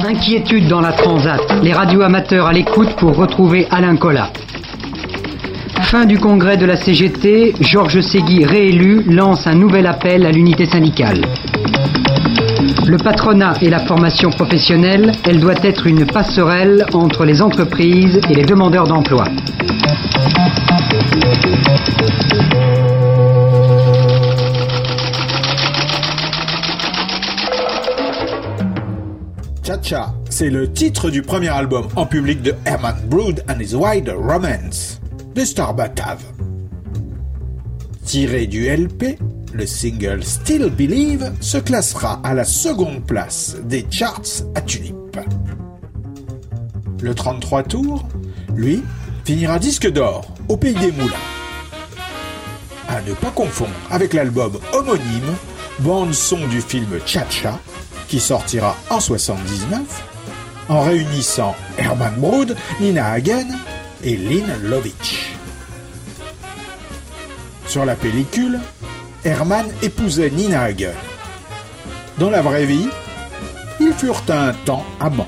Inquiétude dans la transat. Les radioamateurs à l'écoute pour retrouver Alain Collat. Fin du congrès de la CGT, Georges Segui, réélu, lance un nouvel appel à l'unité syndicale. Le patronat et la formation professionnelle, elle doit être une passerelle entre les entreprises et les demandeurs d'emploi. Cha-Cha, c'est le titre du premier album en public de Herman Brood and His Wild Romance, de Star Batav. Tiré du LP, le single Still Believe se classera à la seconde place des charts à Tulip. Le 33 tours, lui, finira disque d'or au pays des moulins. À ne pas confondre avec l'album homonyme, bande son du film Cha-Cha, qui sortira en 79, en réunissant Herman Brood, Nina Hagen et Lynn Lovitch. Sur la pellicule, Herman épousait Nina Hagen. Dans la vraie vie, ils furent un temps amants.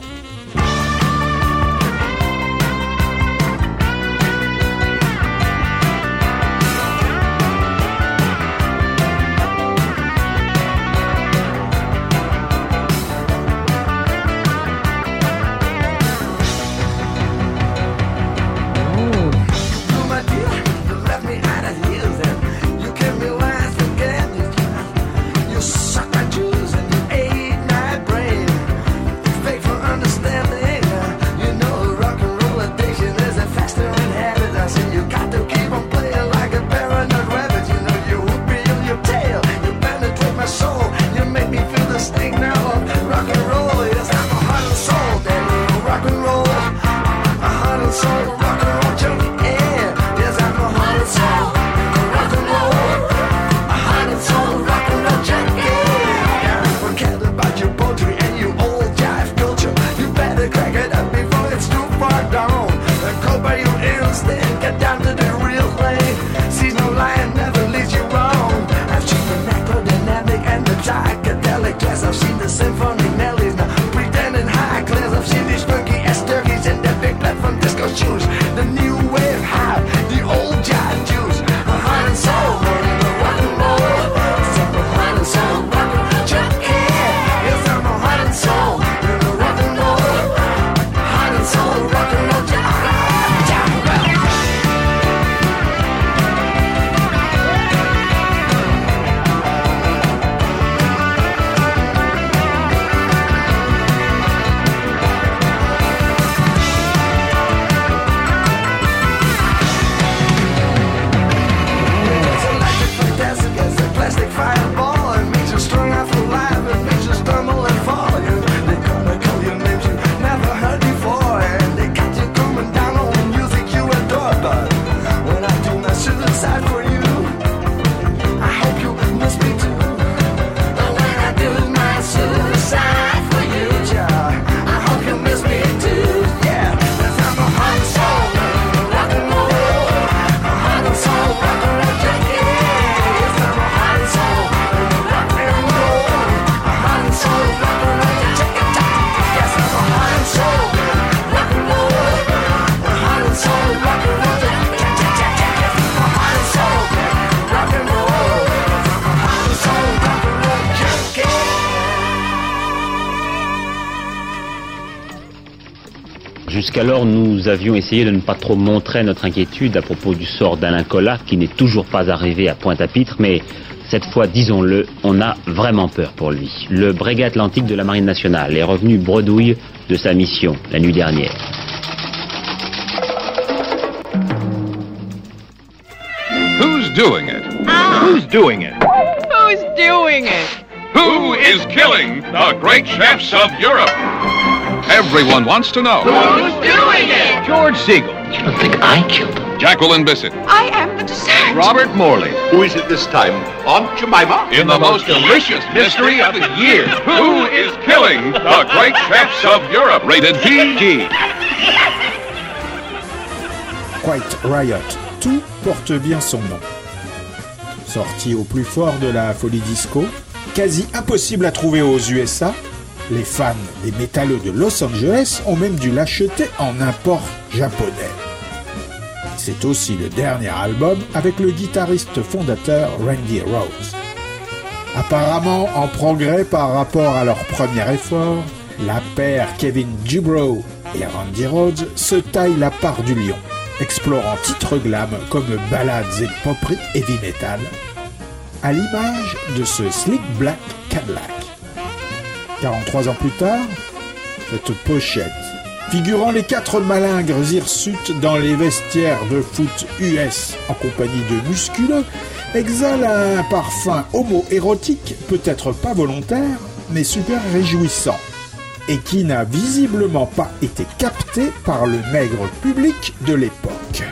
Jusqu'alors, nous avions essayé de ne pas trop montrer notre inquiétude à propos du sort d'Alain Collat, qui n'est toujours pas arrivé à Pointe-à-Pitre, mais cette fois, disons-le, on a vraiment peur pour lui. Le bregat atlantique de la Marine nationale est revenu bredouille de sa mission la nuit dernière. Who's doing it? Who's doing it? Who's doing it? Who is killing the great chefs of Europe? Everyone wants to know. Who's doing it? George Siegel. You don't think I killed him? Jacqueline Bissett. I am the dessert. Robert Morley. Who is it this time? Aunt Jemima? In the most delicious mystery of the year. Who is killing the great chefs of Europe? Rated PG. Quiet Riot, tout porte bien son nom. Sorti au plus fort de la folie disco, quasi impossible à trouver aux USA, les fans des métalleux de Los Angeles ont même dû l'acheter en import japonais. C'est aussi le dernier album avec le guitariste fondateur Randy Rose. Apparemment en progrès par rapport à leur premier effort, la paire Kevin Dubrow et Randy Rhodes se taillent la part du lion, explorant titres glam comme ballades et pop heavy metal, à l'image de ce Slick Black Cadillac. 43 ans plus tard, cette pochette, figurant les quatre malingres hirsutes dans les vestiaires de foot US en compagnie de musculeux, exhale un parfum homo-érotique, peut-être pas volontaire, mais super réjouissant, et qui n'a visiblement pas été capté par le maigre public de l'époque.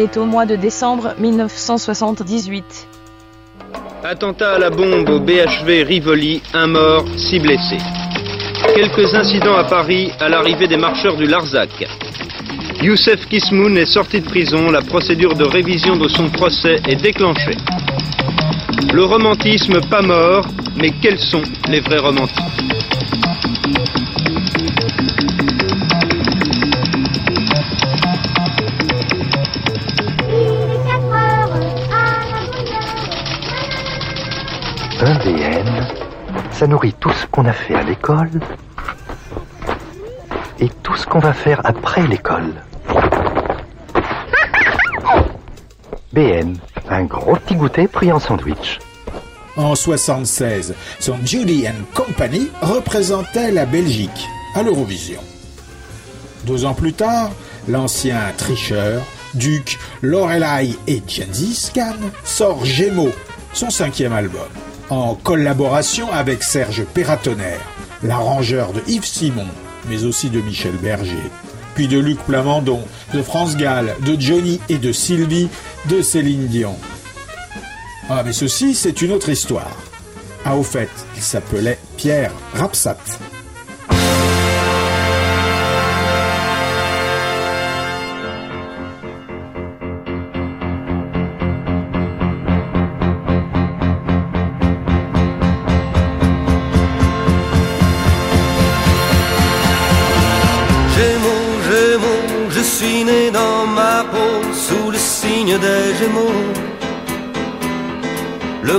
Est au mois de décembre 1978. Attentat à la bombe au BHV Rivoli, un mort, six blessés. Quelques incidents à Paris à l'arrivée des marcheurs du Larzac. Youssef Kismoun est sorti de prison, la procédure de révision de son procès est déclenchée. Le romantisme pas mort, mais quels sont les vrais romantiques ça nourrit tout ce qu'on a fait à l'école et tout ce qu'on va faire après l'école. BN, un gros petit goûter pris en sandwich. En 76, son Judy and Company représentait la Belgique à l'Eurovision. Deux ans plus tard, l'ancien tricheur, Duc, Lorelai et Gengis Khan sort Gémeaux, son cinquième album, en collaboration avec Serge Perratonnerre, l'arrangeur de Yves Simon, mais aussi de Michel Berger, puis de Luc Plamondon, de France Gall, de Johnny et de Sylvie, de Céline Dion. Ah, mais ceci, c'est une autre histoire. Ah, au fait, il s'appelait Pierre Rapsat.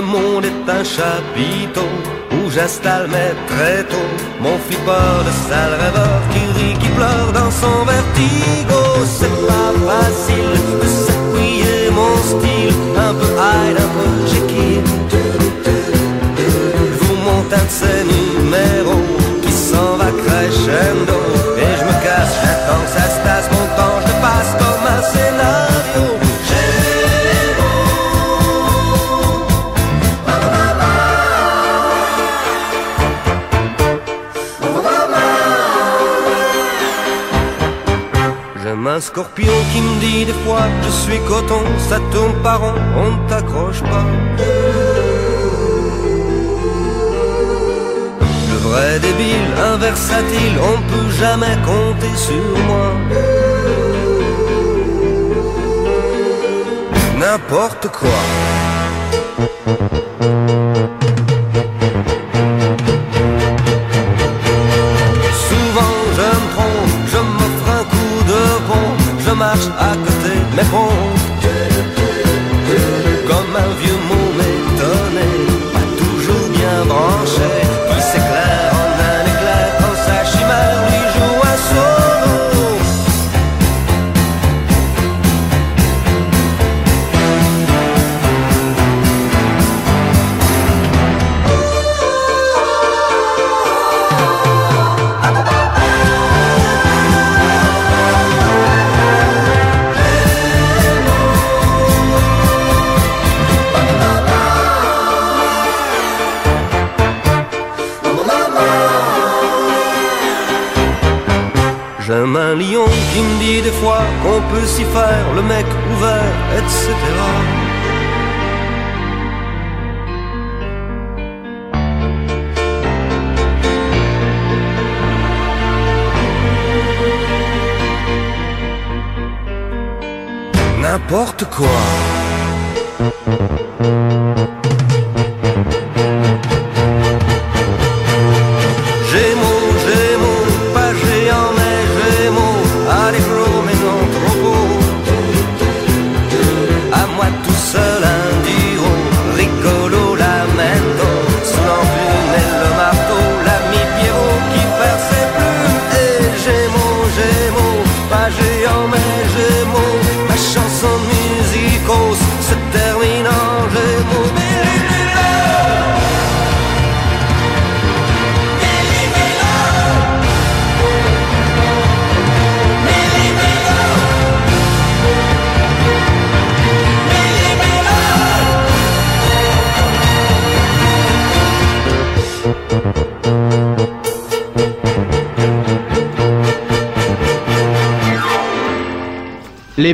Monde est un chapiteau où j'installe mes tréteaux. Mon flipper de sale rêveur qui rit, qui pleure dans son vertigo. C'est pas facile de s'appuyer mon style, un peu Hyde, un peu Jekyll. Je vous monte un de ces numéros qui s'en va crescendo. Et je me casse, j'attends que ça se tasse, scorpion qui me dit des fois je suis coton, ça tourne par rond, on ne t'accroche pas. Le vrai débile, un versatile, on peut jamais compter sur moi. N'importe quoi. Marche à côté de mes peut s'y faire, le mec ouvert, etc. N'importe quoi.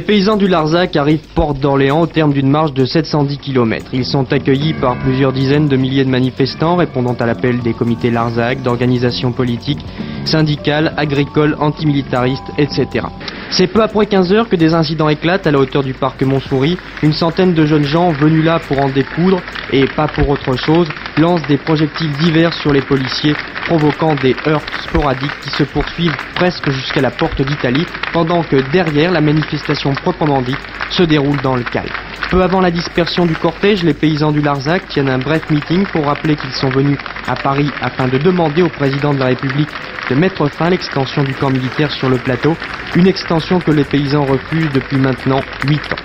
Paysans du Larzac arrivent porte d'Orléans au terme d'une marche de 710 km. Ils sont accueillis par plusieurs dizaines de milliers de manifestants répondant à l'appel des comités Larzac, d'organisations politiques, syndicales, agricoles, antimilitaristes, etc. C'est peu après 15 heures que des incidents éclatent à la hauteur du parc Montsouris. Une centaine de jeunes gens venus là pour en découdre et pas pour autre chose lancent des projectiles divers sur les policiers, provoquant des heurts sporadiques qui se poursuivent presque jusqu'à la porte d'Italie, pendant que derrière la manifestation proprement dite se déroule dans le calme. Peu avant la dispersion du cortège, les paysans du Larzac tiennent un bref meeting pour rappeler qu'ils sont venus à Paris afin de demander au président de la République de mettre fin à l'extension du camp militaire sur le plateau, une extension que les paysans refusent depuis maintenant 8 ans.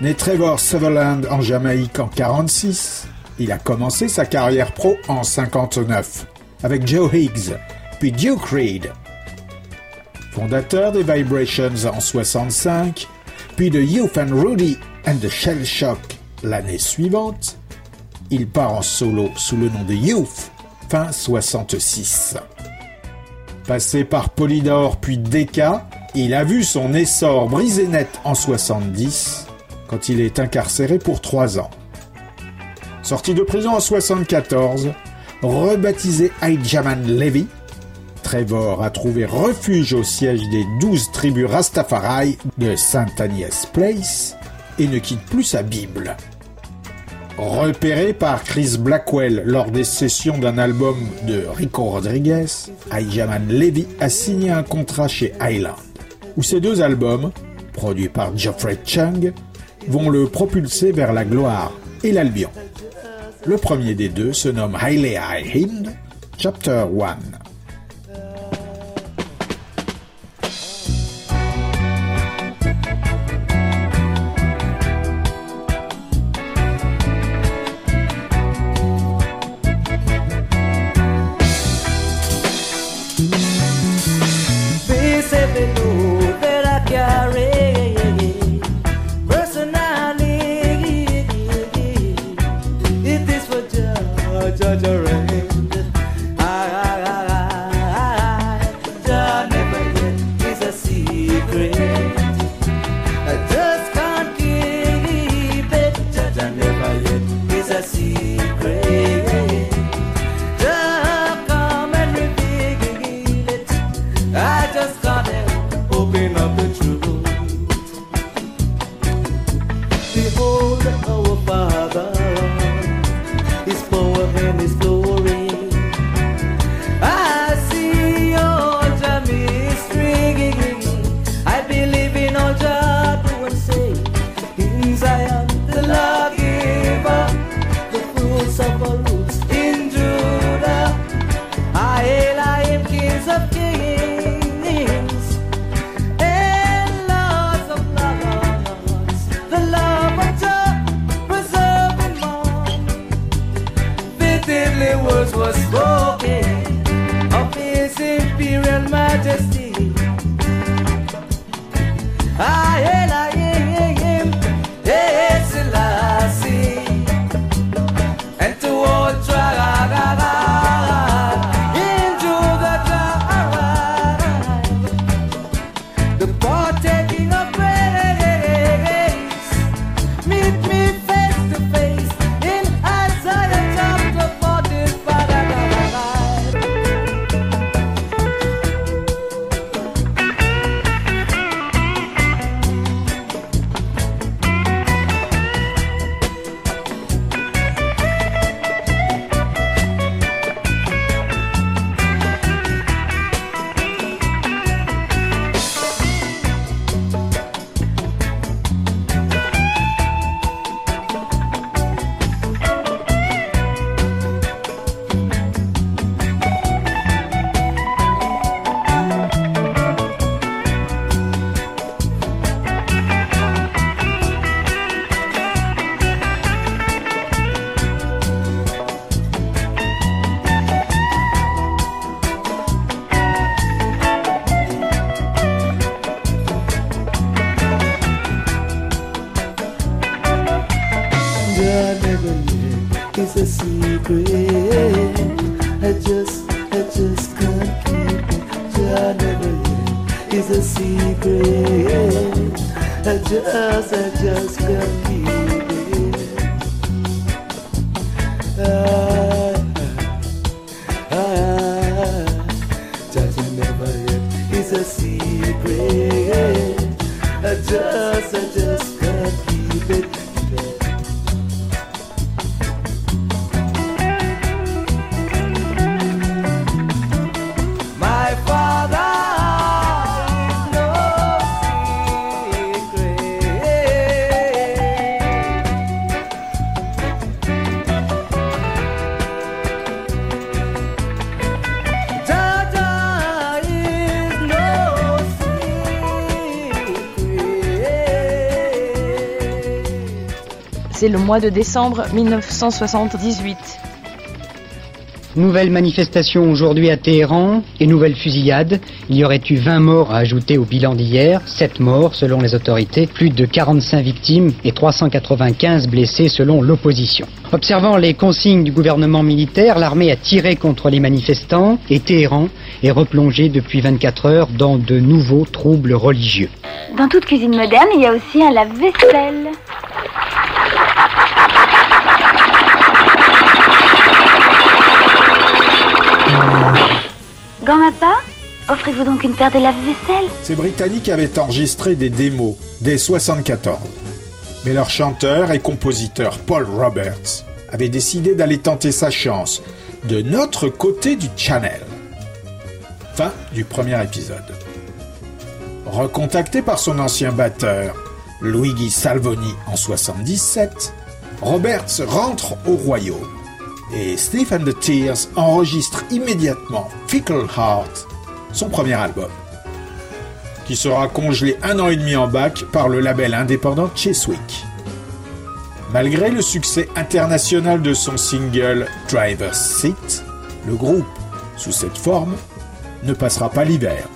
Né Trevor Sutherland en Jamaïque en 46, il a commencé sa carrière pro en 59 avec Joe Higgs, puis Duke Reed. Fondateur des Vibrations en 65, puis de Youth and Rudy and the Shell Shock l'année suivante, il part en solo sous le nom de Youth fin 66. Passé par Polydor puis Decca, il a vu son essor brisé net en 70 quand il est incarcéré pour trois ans. Sorti de prison en 74, rebaptisé Aïjaman Levy, Trevor a trouvé refuge au siège des douze tribus Rastafari de Saint Agnès Place et ne quitte plus sa Bible. Repéré par Chris Blackwell lors des sessions d'un album de Rico Rodriguez, Aïjaman Levy a signé un contrat chez Island, où ces deux albums, produits par Geoffrey Chung, vont le propulser vers la gloire et l'Albion. Le premier des deux se nomme Haile Hymn, Chapter 1. Le mois de décembre 1978. Nouvelle manifestation aujourd'hui à Téhéran et nouvelle fusillade. Il y aurait eu 20 morts à ajouter au bilan d'hier, 7 morts selon les autorités, plus de 45 victimes et 395 blessés selon l'opposition. Observant les consignes du gouvernement militaire, l'armée a tiré contre les manifestants et Téhéran est replongé depuis 24 heures dans de nouveaux troubles religieux. Dans toute cuisine moderne, il y a aussi un lave-vaisselle. Grand-papa, offrez-vous donc une paire de lave-vaisselle Ces Britanniques avaient enregistré des démos dès 74. Mais leur chanteur et compositeur Paul Roberts avait décidé d'aller tenter sa chance de notre côté du channel. Fin du premier épisode. Recontacté par son ancien batteur, Luigi Salvoni en 77, Roberts rentre au royaume et Stephen the Tears enregistre immédiatement Fickle Heart, son premier album, qui sera congelé un an et demi en bac par le label indépendant Cheswick. Malgré le succès international de son single Driver's Seat, le groupe, sous cette forme, ne passera pas l'hiver.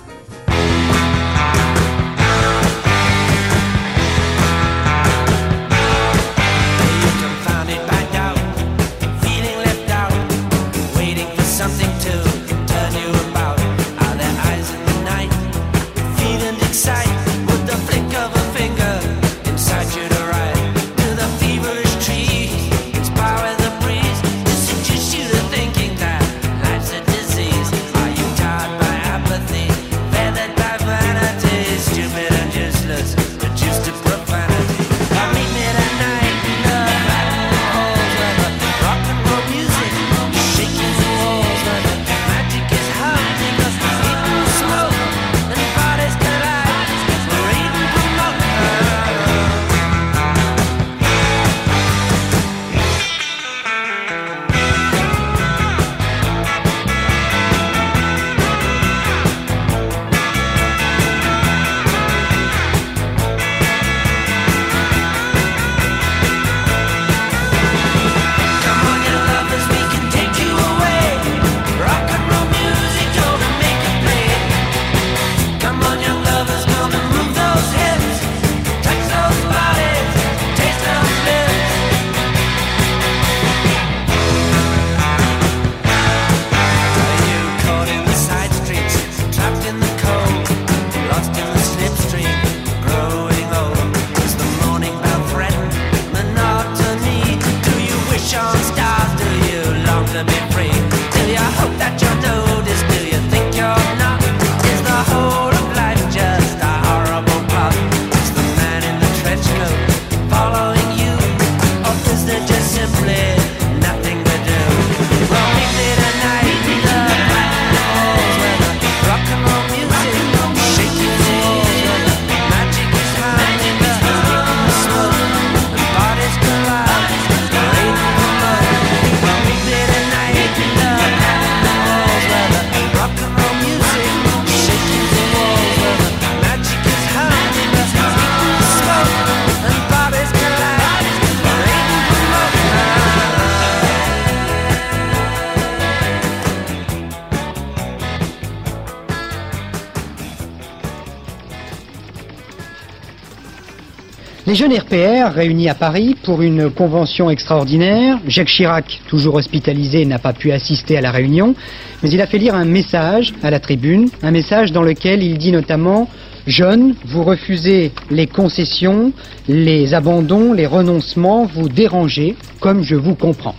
Les jeunes RPR réunis à Paris pour une convention extraordinaire. Jacques Chirac, toujours hospitalisé, n'a pas pu assister à la réunion, mais il a fait lire un message à la tribune, un message dans lequel il dit notamment Jeune, vous refusez les concessions, les abandons, les renoncements, vous dérangez, comme je vous comprends.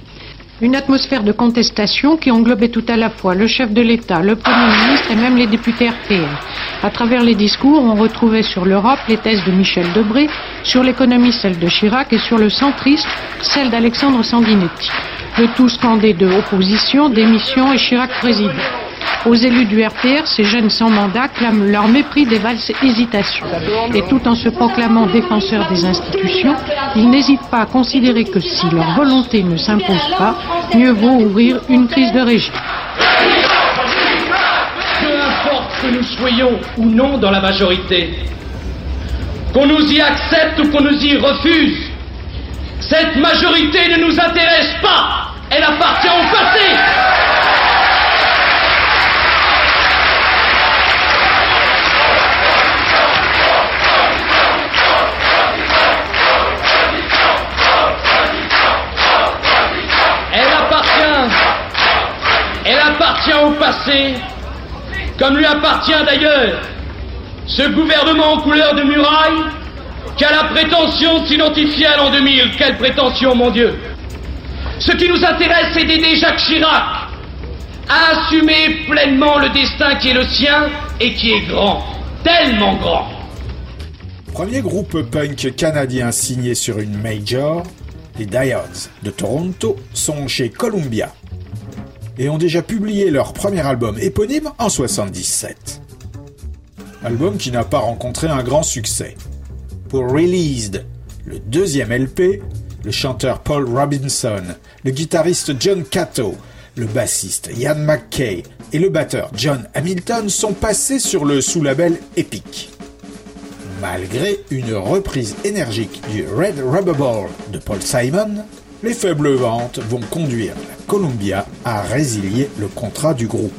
Une atmosphère de contestation qui englobait tout à la fois le chef de l'État, le Premier ministre et même les députés RTR. À travers les discours, on retrouvait sur l'Europe les thèses de Michel Debré, sur l'économie celle de Chirac et sur le centrisme celle d'Alexandre Sanguinetti. Le tout scandé de opposition, démission et Chirac président. Aux élus du RPR, ces jeunes sans mandat clament leur mépris des valses hésitations. Et tout en se proclamant défenseurs des institutions, ils n'hésitent pas à considérer que si leur volonté ne s'impose pas, mieux vaut ouvrir une crise de régime. Que nous soyons ou non dans la majorité, qu'on nous y accepte ou qu'on nous y refuse, cette majorité ne nous intéresse pas. Elle appartient au passé. Appartient au passé, comme lui appartient d'ailleurs ce gouvernement en couleur de muraille qui a la prétention de s'identifier à l'an 2000. Quelle prétention, mon Dieu Ce qui nous intéresse, c'est d'aider Jacques Chirac à assumer pleinement le destin qui est le sien et qui est grand, tellement grand. Premier groupe punk canadien signé sur une major, les Diodes de Toronto sont chez Columbia et ont déjà publié leur premier album éponyme en 77. Album qui n'a pas rencontré un grand succès. Pour Released, le deuxième LP, le chanteur Paul Robinson, le guitariste John Cato, le bassiste Ian McKay et le batteur John Hamilton sont passés sur le sous-label Epic. Malgré une reprise énergique du Red Rubber Ball de Paul Simon, les faibles ventes vont conduire la Columbia à résilier le contrat du groupe.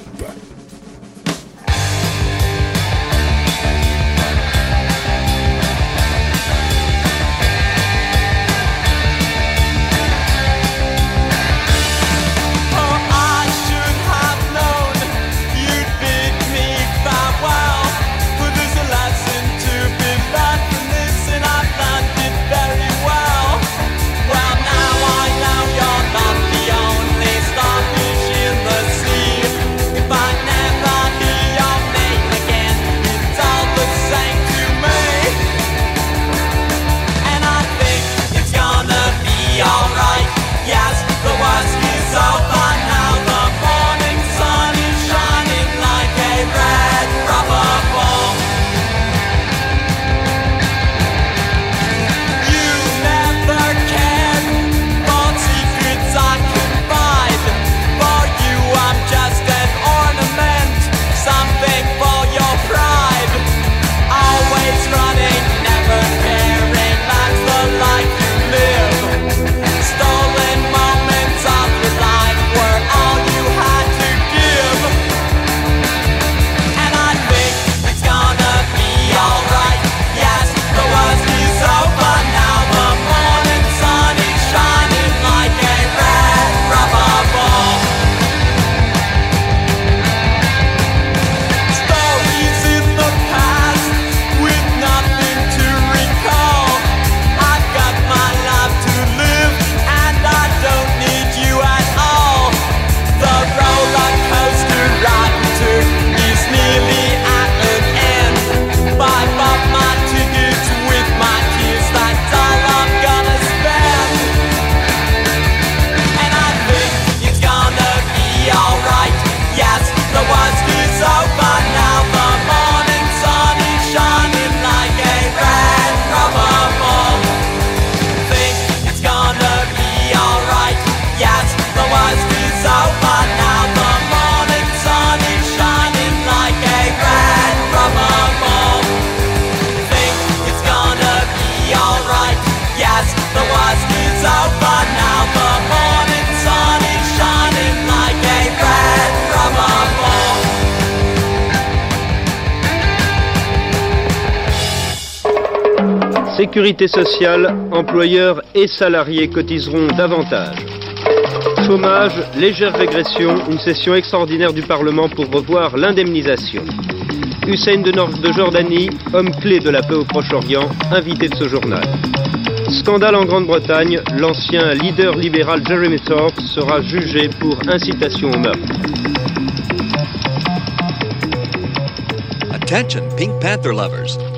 Sécurité sociale, employeurs et salariés cotiseront davantage. Chômage, légère régression, une session extraordinaire du Parlement pour revoir l'indemnisation. Hussein de, de Jordanie, homme clé de la paix au Proche-Orient, invité de ce journal. Scandale en Grande-Bretagne, l'ancien leader libéral Jeremy Thorpe sera jugé pour incitation au meurtre. Attention, Pink Panther lovers.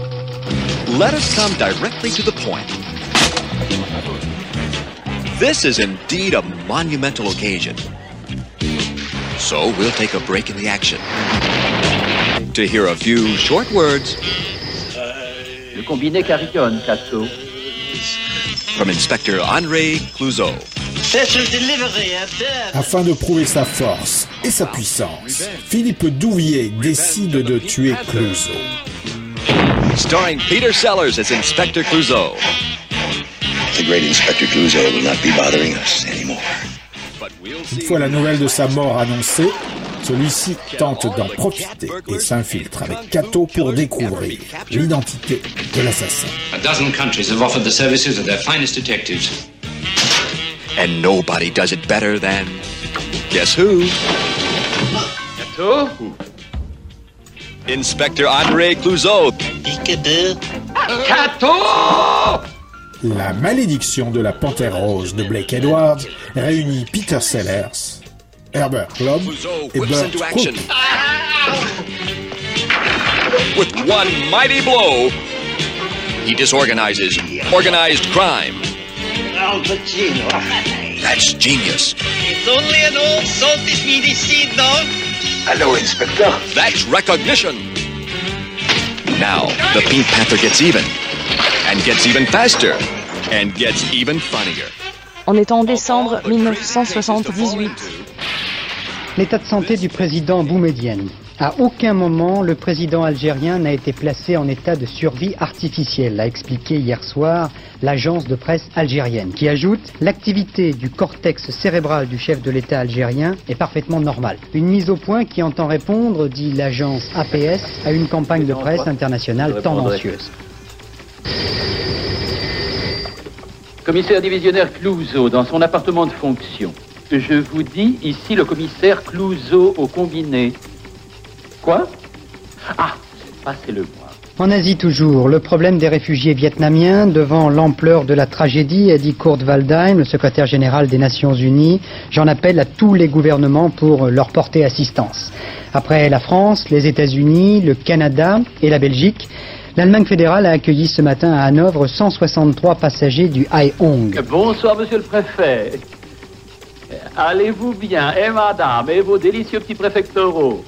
Let us come directly to the point. This is indeed a monumental occasion. So we'll take a break in the action to hear a few short words Le combiné carillonne, Casso. from Inspector André Clouseau. Afin de prouver sa force et sa puissance, Philippe Douvier décide de tuer Clouseau. Starring Peter Sellers as Inspector Clouseau. The great Inspector Clouseau will not be bothering us anymore. Une fois la nouvelle de sa mort annoncée, celui-ci tente d'en profiter et s'infiltre avec Cato pour découvrir l'identité de l'assassin. A dozen countries have offered the services of their finest detectives. And nobody does it better than. Guess who? Cato? Inspector André Clouseau. Cato! La malédiction de la panthère rose de Blake Edwards réunit Peter Sellers, Herbert Loeb et whips Burt into action. Cook. With one mighty blow, he disorganizes organized crime. Al Pacino. That's genius. It's only an old salty speedy seed dog. Hello, Inspector. That's recognition. Now, the Pink Panther gets even. And gets even faster. And gets even funnier. On est en décembre 1978. L'état de santé du président Boumedienne. À aucun moment, le président algérien n'a été placé en état de survie artificielle, a expliqué hier soir l'agence de presse algérienne, qui ajoute l'activité du cortex cérébral du chef de l'État algérien est parfaitement normale. Une mise au point qui entend répondre, dit l'agence APS, à une campagne de presse internationale tendancieuse. Commissaire divisionnaire Clouseau, dans son appartement de fonction. Je vous dis, ici le commissaire Clouseau au combiné. Quoi Ah, passez-le moi. En Asie toujours, le problème des réfugiés vietnamiens devant l'ampleur de la tragédie, a dit Kurt Waldheim, le secrétaire général des Nations Unies. J'en appelle à tous les gouvernements pour leur porter assistance. Après la France, les États-Unis, le Canada et la Belgique, l'Allemagne fédérale a accueilli ce matin à Hanovre 163 passagers du Haihong. Bonsoir, monsieur le préfet. Allez-vous bien, et madame, et vos délicieux petits préfectoraux?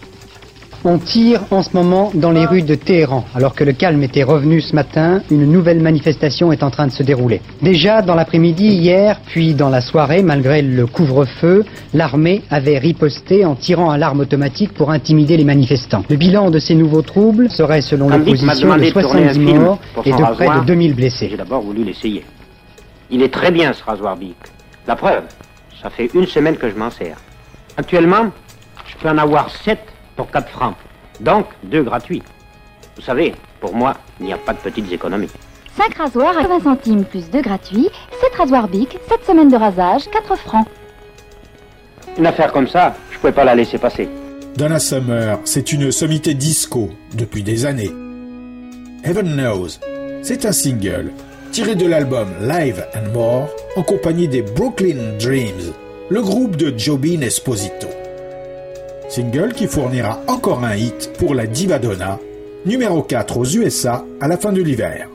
On tire en ce moment dans les rues de Téhéran. Alors que le calme était revenu ce matin, une nouvelle manifestation est en train de se dérouler. Déjà dans l'après-midi, hier, puis dans la soirée, malgré le couvre-feu, l'armée avait riposté en tirant à l'arme automatique pour intimider les manifestants. Le bilan de ces nouveaux troubles serait, selon l'opposition, de de tourner un 70 film morts et de près de 2000 blessés. J'ai d'abord voulu l'essayer. Il est très bien ce rasoir Bic. La preuve, ça fait une semaine que je m'en sers. Actuellement, je peux en avoir 7 pour 4 francs. Donc, deux gratuits. Vous savez, pour moi, il n'y a pas de petites économies. 5 rasoirs à 20 centimes plus 2 gratuits, 7 rasoirs bic, 7 semaines de rasage, 4 francs. Une affaire comme ça, je pouvais pas la laisser passer. Donna Summer, c'est une sommité disco depuis des années. Heaven Knows, c'est un single tiré de l'album Live and More en compagnie des Brooklyn Dreams, le groupe de Jobin Esposito. Single qui fournira encore un hit pour la diva Donna, numéro 4 aux USA à la fin de l'hiver.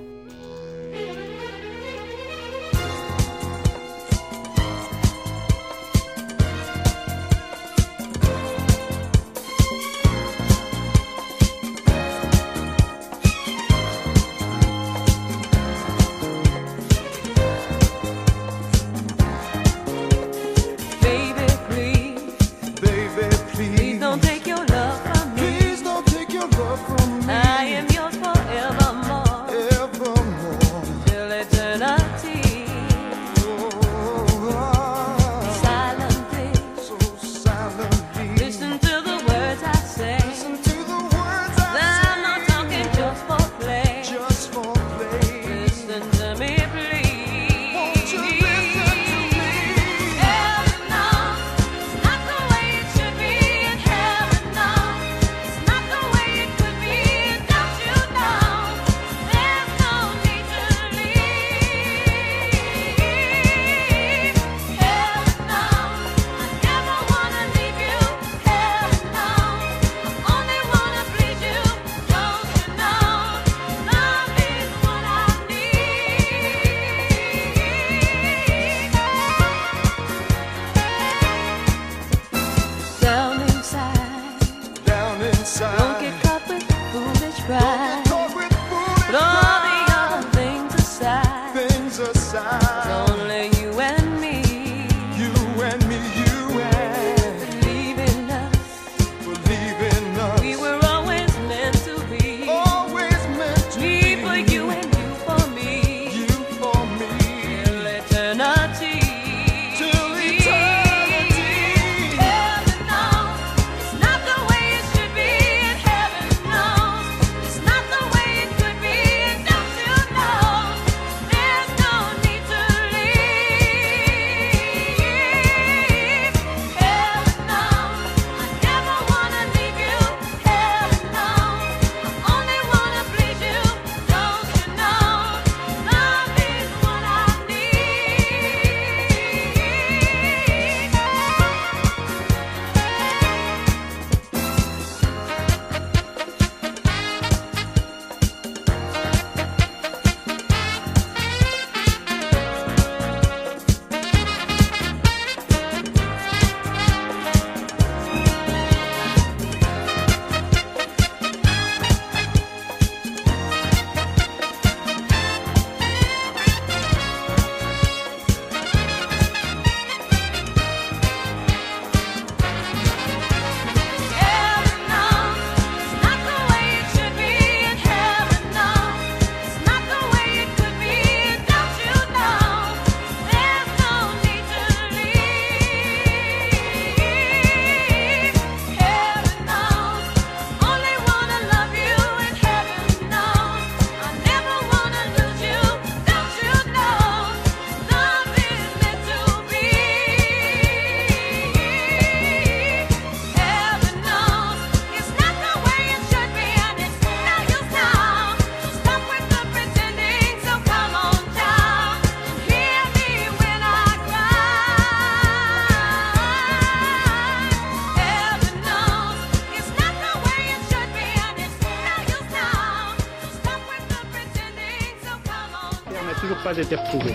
Retrouvés.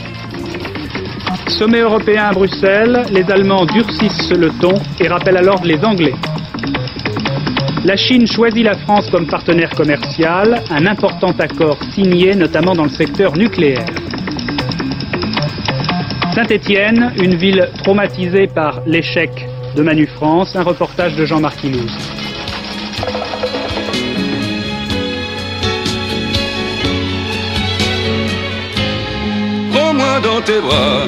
Sommet européen à Bruxelles, les Allemands durcissent le ton et rappellent alors les Anglais. La Chine choisit la France comme partenaire commercial, un important accord signé notamment dans le secteur nucléaire. Saint-Étienne, une ville traumatisée par l'échec de Manu France, un reportage de Jean-Marc. Dans tes bras,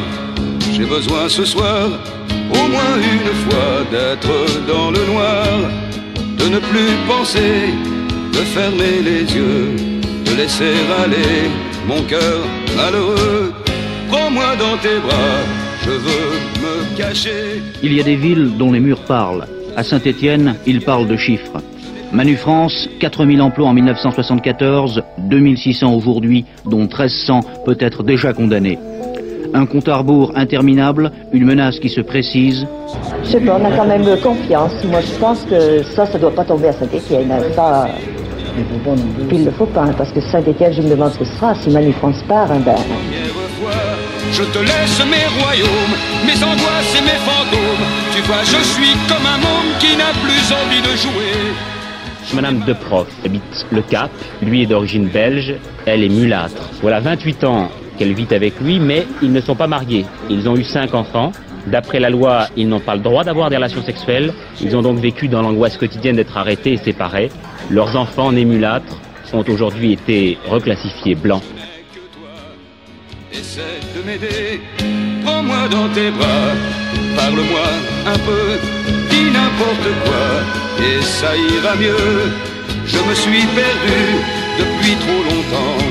j'ai besoin ce soir, au moins une fois, d'être dans le noir, de ne plus penser, de fermer les yeux, de laisser aller mon cœur malheureux. Prends-moi dans tes bras, je veux me cacher. Il y a des villes dont les murs parlent. À Saint-Étienne, ils parlent de chiffres. Manu France, 4000 emplois en 1974, 2600 aujourd'hui, dont 1300 peut-être déjà condamnés. Un compte à rebours interminable, une menace qui se précise. Je sais pas, on a quand même confiance. Moi, je pense que ça, ça doit pas tomber à Saint-Étienne. Ça, il le faut pas, hein, parce que Saint-Étienne, je me demande ce que ce sera. Si Manu France part, hein, ben, Je te laisse mes royaumes, mes angoisses et mes fantômes. Tu vois, je suis comme un monde qui n'a plus envie de jouer. Madame Deprof habite le Cap, lui est d'origine belge, elle est mulâtre. Voilà 28 ans qu'elle vit avec lui, mais ils ne sont pas mariés. Ils ont eu cinq enfants. D'après la loi, ils n'ont pas le droit d'avoir des relations sexuelles. Ils ont donc vécu dans l'angoisse quotidienne d'être arrêtés et séparés. Leurs enfants nés mulâtres ont aujourd'hui été reclassifiés blancs. Essaie de m'aider, prends-moi dans tes bras, parle-moi un peu, dis n'importe quoi, et ça ira mieux. Je me suis perdu depuis trop longtemps,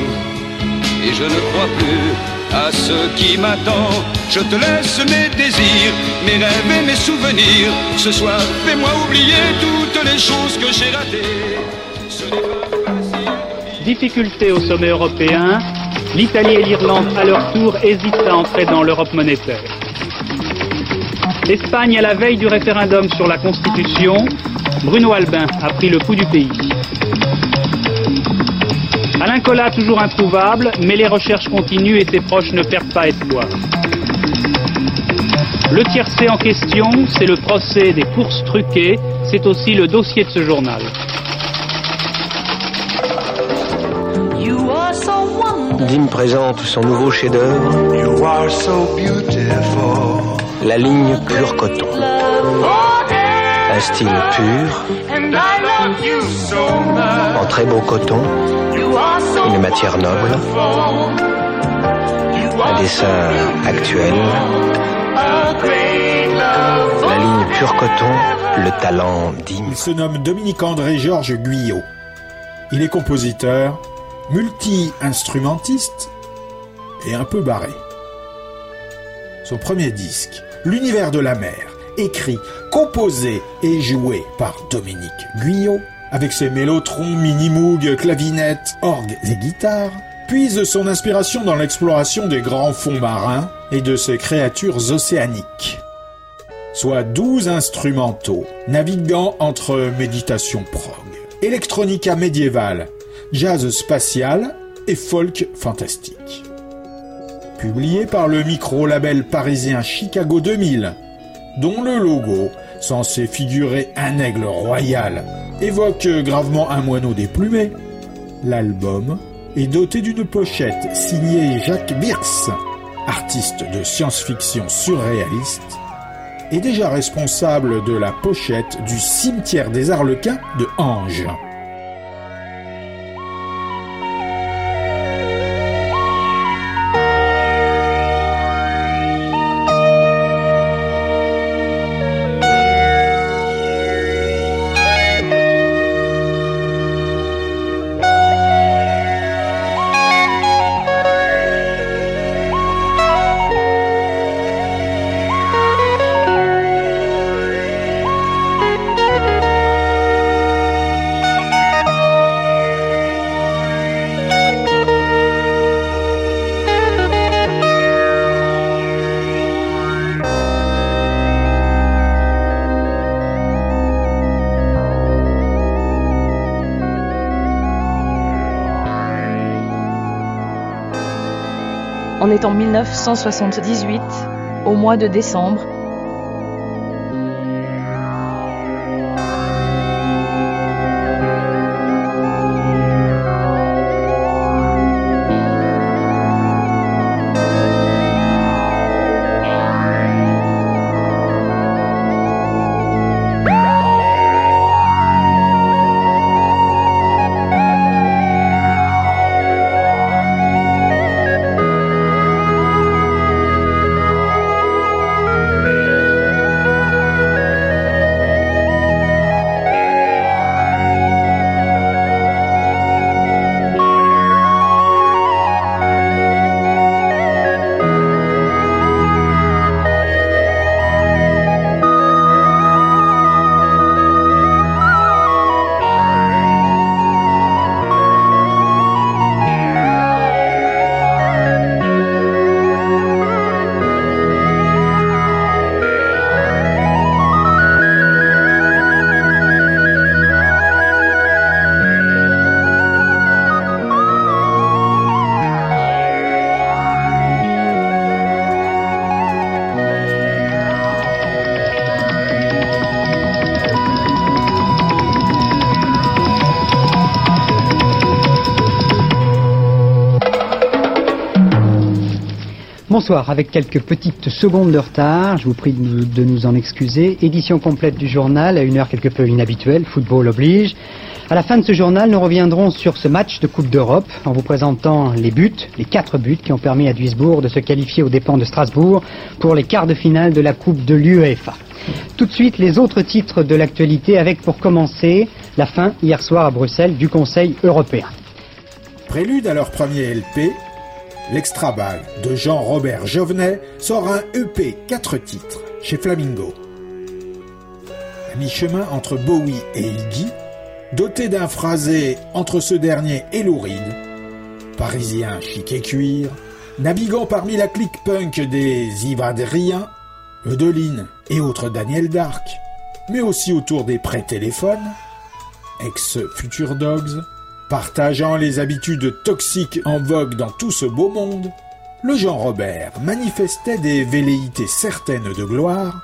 et je ne crois plus à ce qui m'attend. Je te laisse mes désirs, mes rêves et mes souvenirs. Ce soir, fais-moi oublier toutes les choses que j'ai ratées. Ce Difficulté au sommet européen, l'Italie et l'Irlande à leur tour hésitent à entrer dans l'Europe monétaire. L'Espagne à la veille du référendum sur la Constitution, Bruno Albin a pris le coup du pays. Alain Collat toujours introuvable, mais les recherches continuent et ses proches ne perdent pas espoir. Le tiercé en question, c'est le procès des courses truquées, c'est aussi le dossier de ce journal. Dim présente son nouveau chef-d'œuvre, You are so beautiful. la ligne pure coton. Un style pur, en très beau coton, une matière noble, un dessin actuel, la ligne pure coton, le talent Dim. Il se nomme Dominique-André Georges Guyot. Il est compositeur, multi-instrumentiste et un peu barré. Son premier disque, L'univers de la mer, écrit, composé et joué par Dominique Guyot, avec ses mélotrons, mini-moog, clavinettes, orgues et guitares, puise son inspiration dans l'exploration des grands fonds marins et de ses créatures océaniques soit 12 instrumentaux, naviguant entre méditation prog, électronica médiévale, jazz spatial et folk fantastique. Publié par le micro-label parisien Chicago 2000, dont le logo, censé figurer un aigle royal, évoque gravement un moineau déplumé, l'album est doté d'une pochette signée Jacques Birks, artiste de science-fiction surréaliste, est déjà responsable de la pochette du cimetière des Arlequins de Ange. 1978, au mois de décembre. Bonsoir, avec quelques petites secondes de retard, je vous prie de nous, de nous en excuser. Édition complète du journal à une heure quelque peu inhabituelle, football oblige. À la fin de ce journal, nous reviendrons sur ce match de Coupe d'Europe en vous présentant les buts, les quatre buts qui ont permis à Duisbourg de se qualifier aux dépens de Strasbourg pour les quarts de finale de la Coupe de l'UEFA. Tout de suite, les autres titres de l'actualité avec pour commencer la fin hier soir à Bruxelles du Conseil européen. Prélude à leur premier LP, L'Extra Ball de Jean-Robert Jovenet sort un EP 4 titres chez Flamingo. Mi-chemin entre Bowie et Iggy, doté d'un phrasé entre ce dernier et Louride, parisien chic et cuir, naviguant parmi la clique punk des Ivadriens, Eudeline et autres Daniel Dark, mais aussi autour des prêts-téléphones, ex-Future Dogs, Partageant les habitudes toxiques en vogue dans tout ce beau monde, le Jean Robert manifestait des velléités certaines de gloire,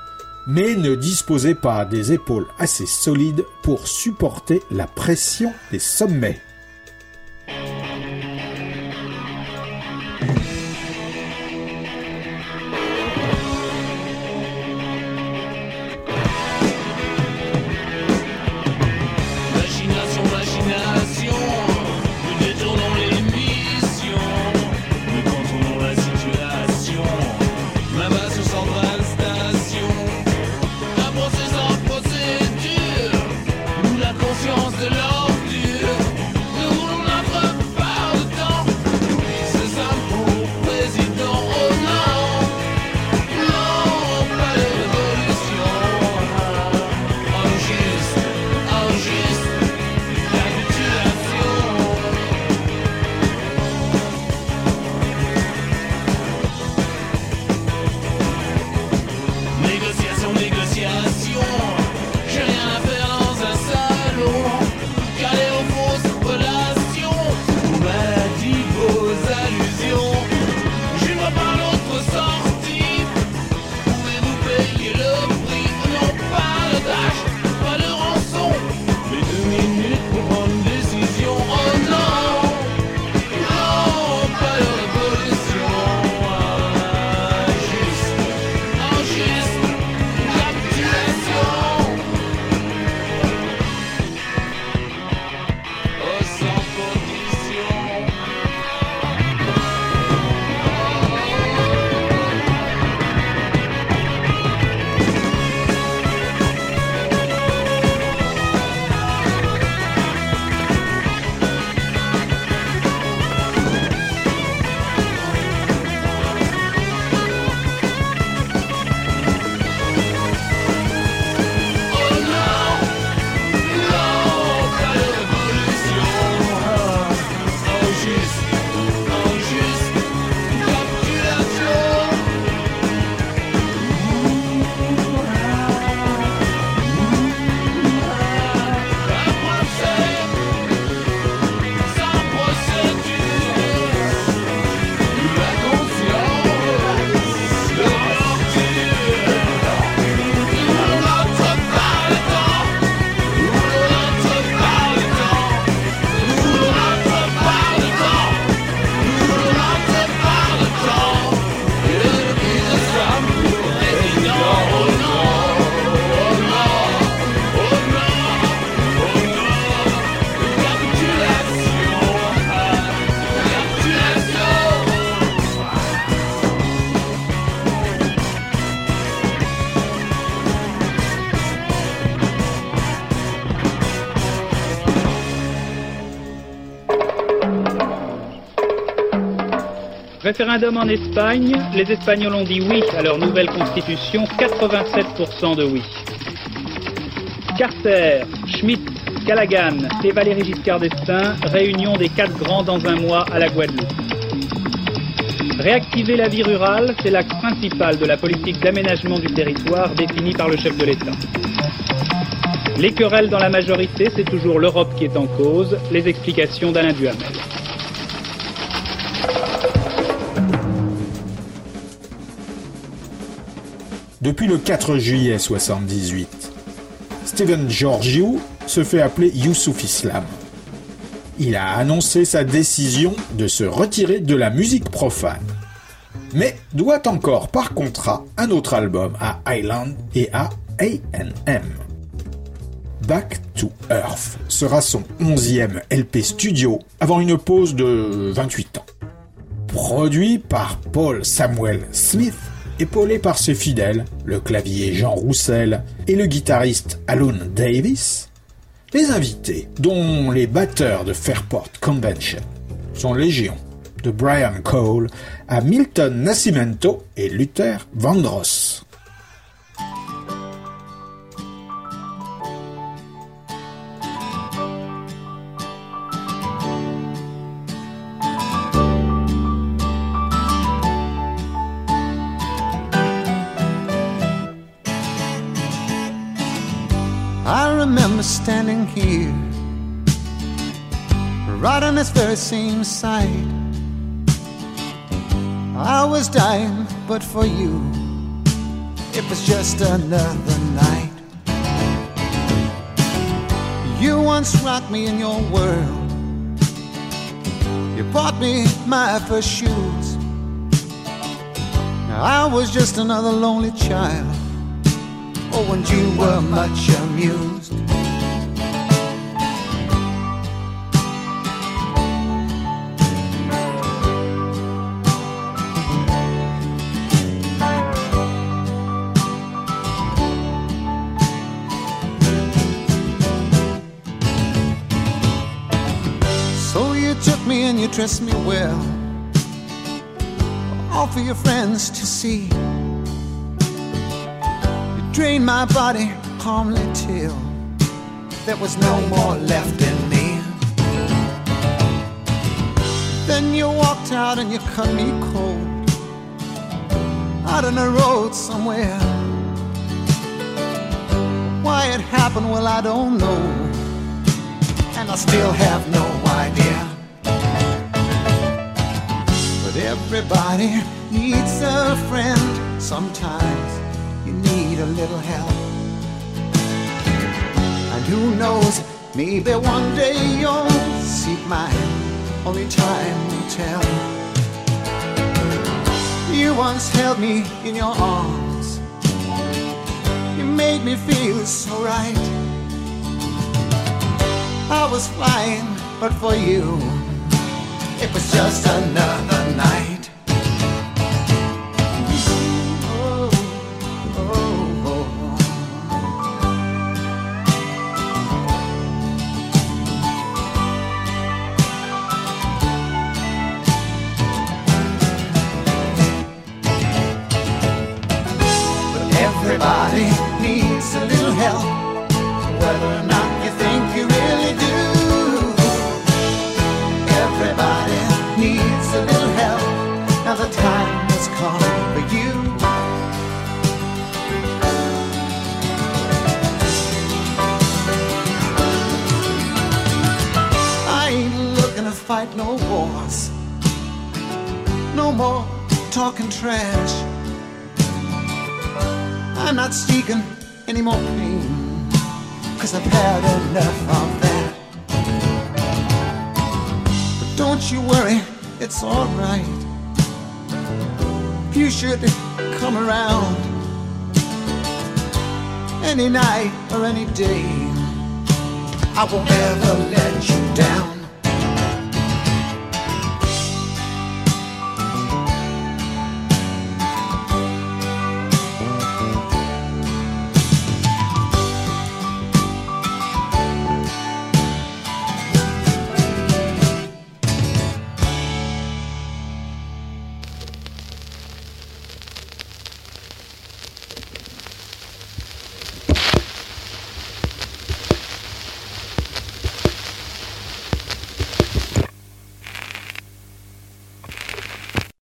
mais ne disposait pas des épaules assez solides pour supporter la pression des sommets. Référendum en Espagne, les Espagnols ont dit oui à leur nouvelle constitution, 87% de oui. Carter, Schmitt, Callaghan et Valéry Giscard d'Estaing, réunion des quatre grands dans un mois à la Guadeloupe. Réactiver la vie rurale, c'est l'axe principal de la politique d'aménagement du territoire définie par le chef de l'État. Les querelles dans la majorité, c'est toujours l'Europe qui est en cause. Les explications d'Alain Duhamel. Depuis le 4 juillet 78, Stephen Georgiou se fait appeler Youssouf Islam. Il a annoncé sa décision de se retirer de la musique profane, mais doit encore par contrat un autre album à Island et à AM. Back to Earth sera son 11e LP studio avant une pause de 28 ans. Produit par Paul Samuel Smith, épaulé par ses fidèles, le clavier Jean Roussel et le guitariste Alun Davis, les invités, dont les batteurs de Fairport Convention, sont légion, de Brian Cole à Milton Nascimento et Luther Vandross. Standing here, right on this very same side. I was dying, but for you, it was just another night. You once rocked me in your world. You bought me my first shoes. I was just another lonely child. Oh, and you were much amused. Dressed me well, all for your friends to see You drained my body calmly till there was no more left in me. Then you walked out and you cut me cold out on the road somewhere. Why it happened, well, I don't know, and I still have no idea. Everybody needs a friend sometimes you need a little help. And who knows, maybe one day you'll seek mine, only time will tell. You once held me in your arms, you made me feel so right. I was flying, but for you, it was just another night.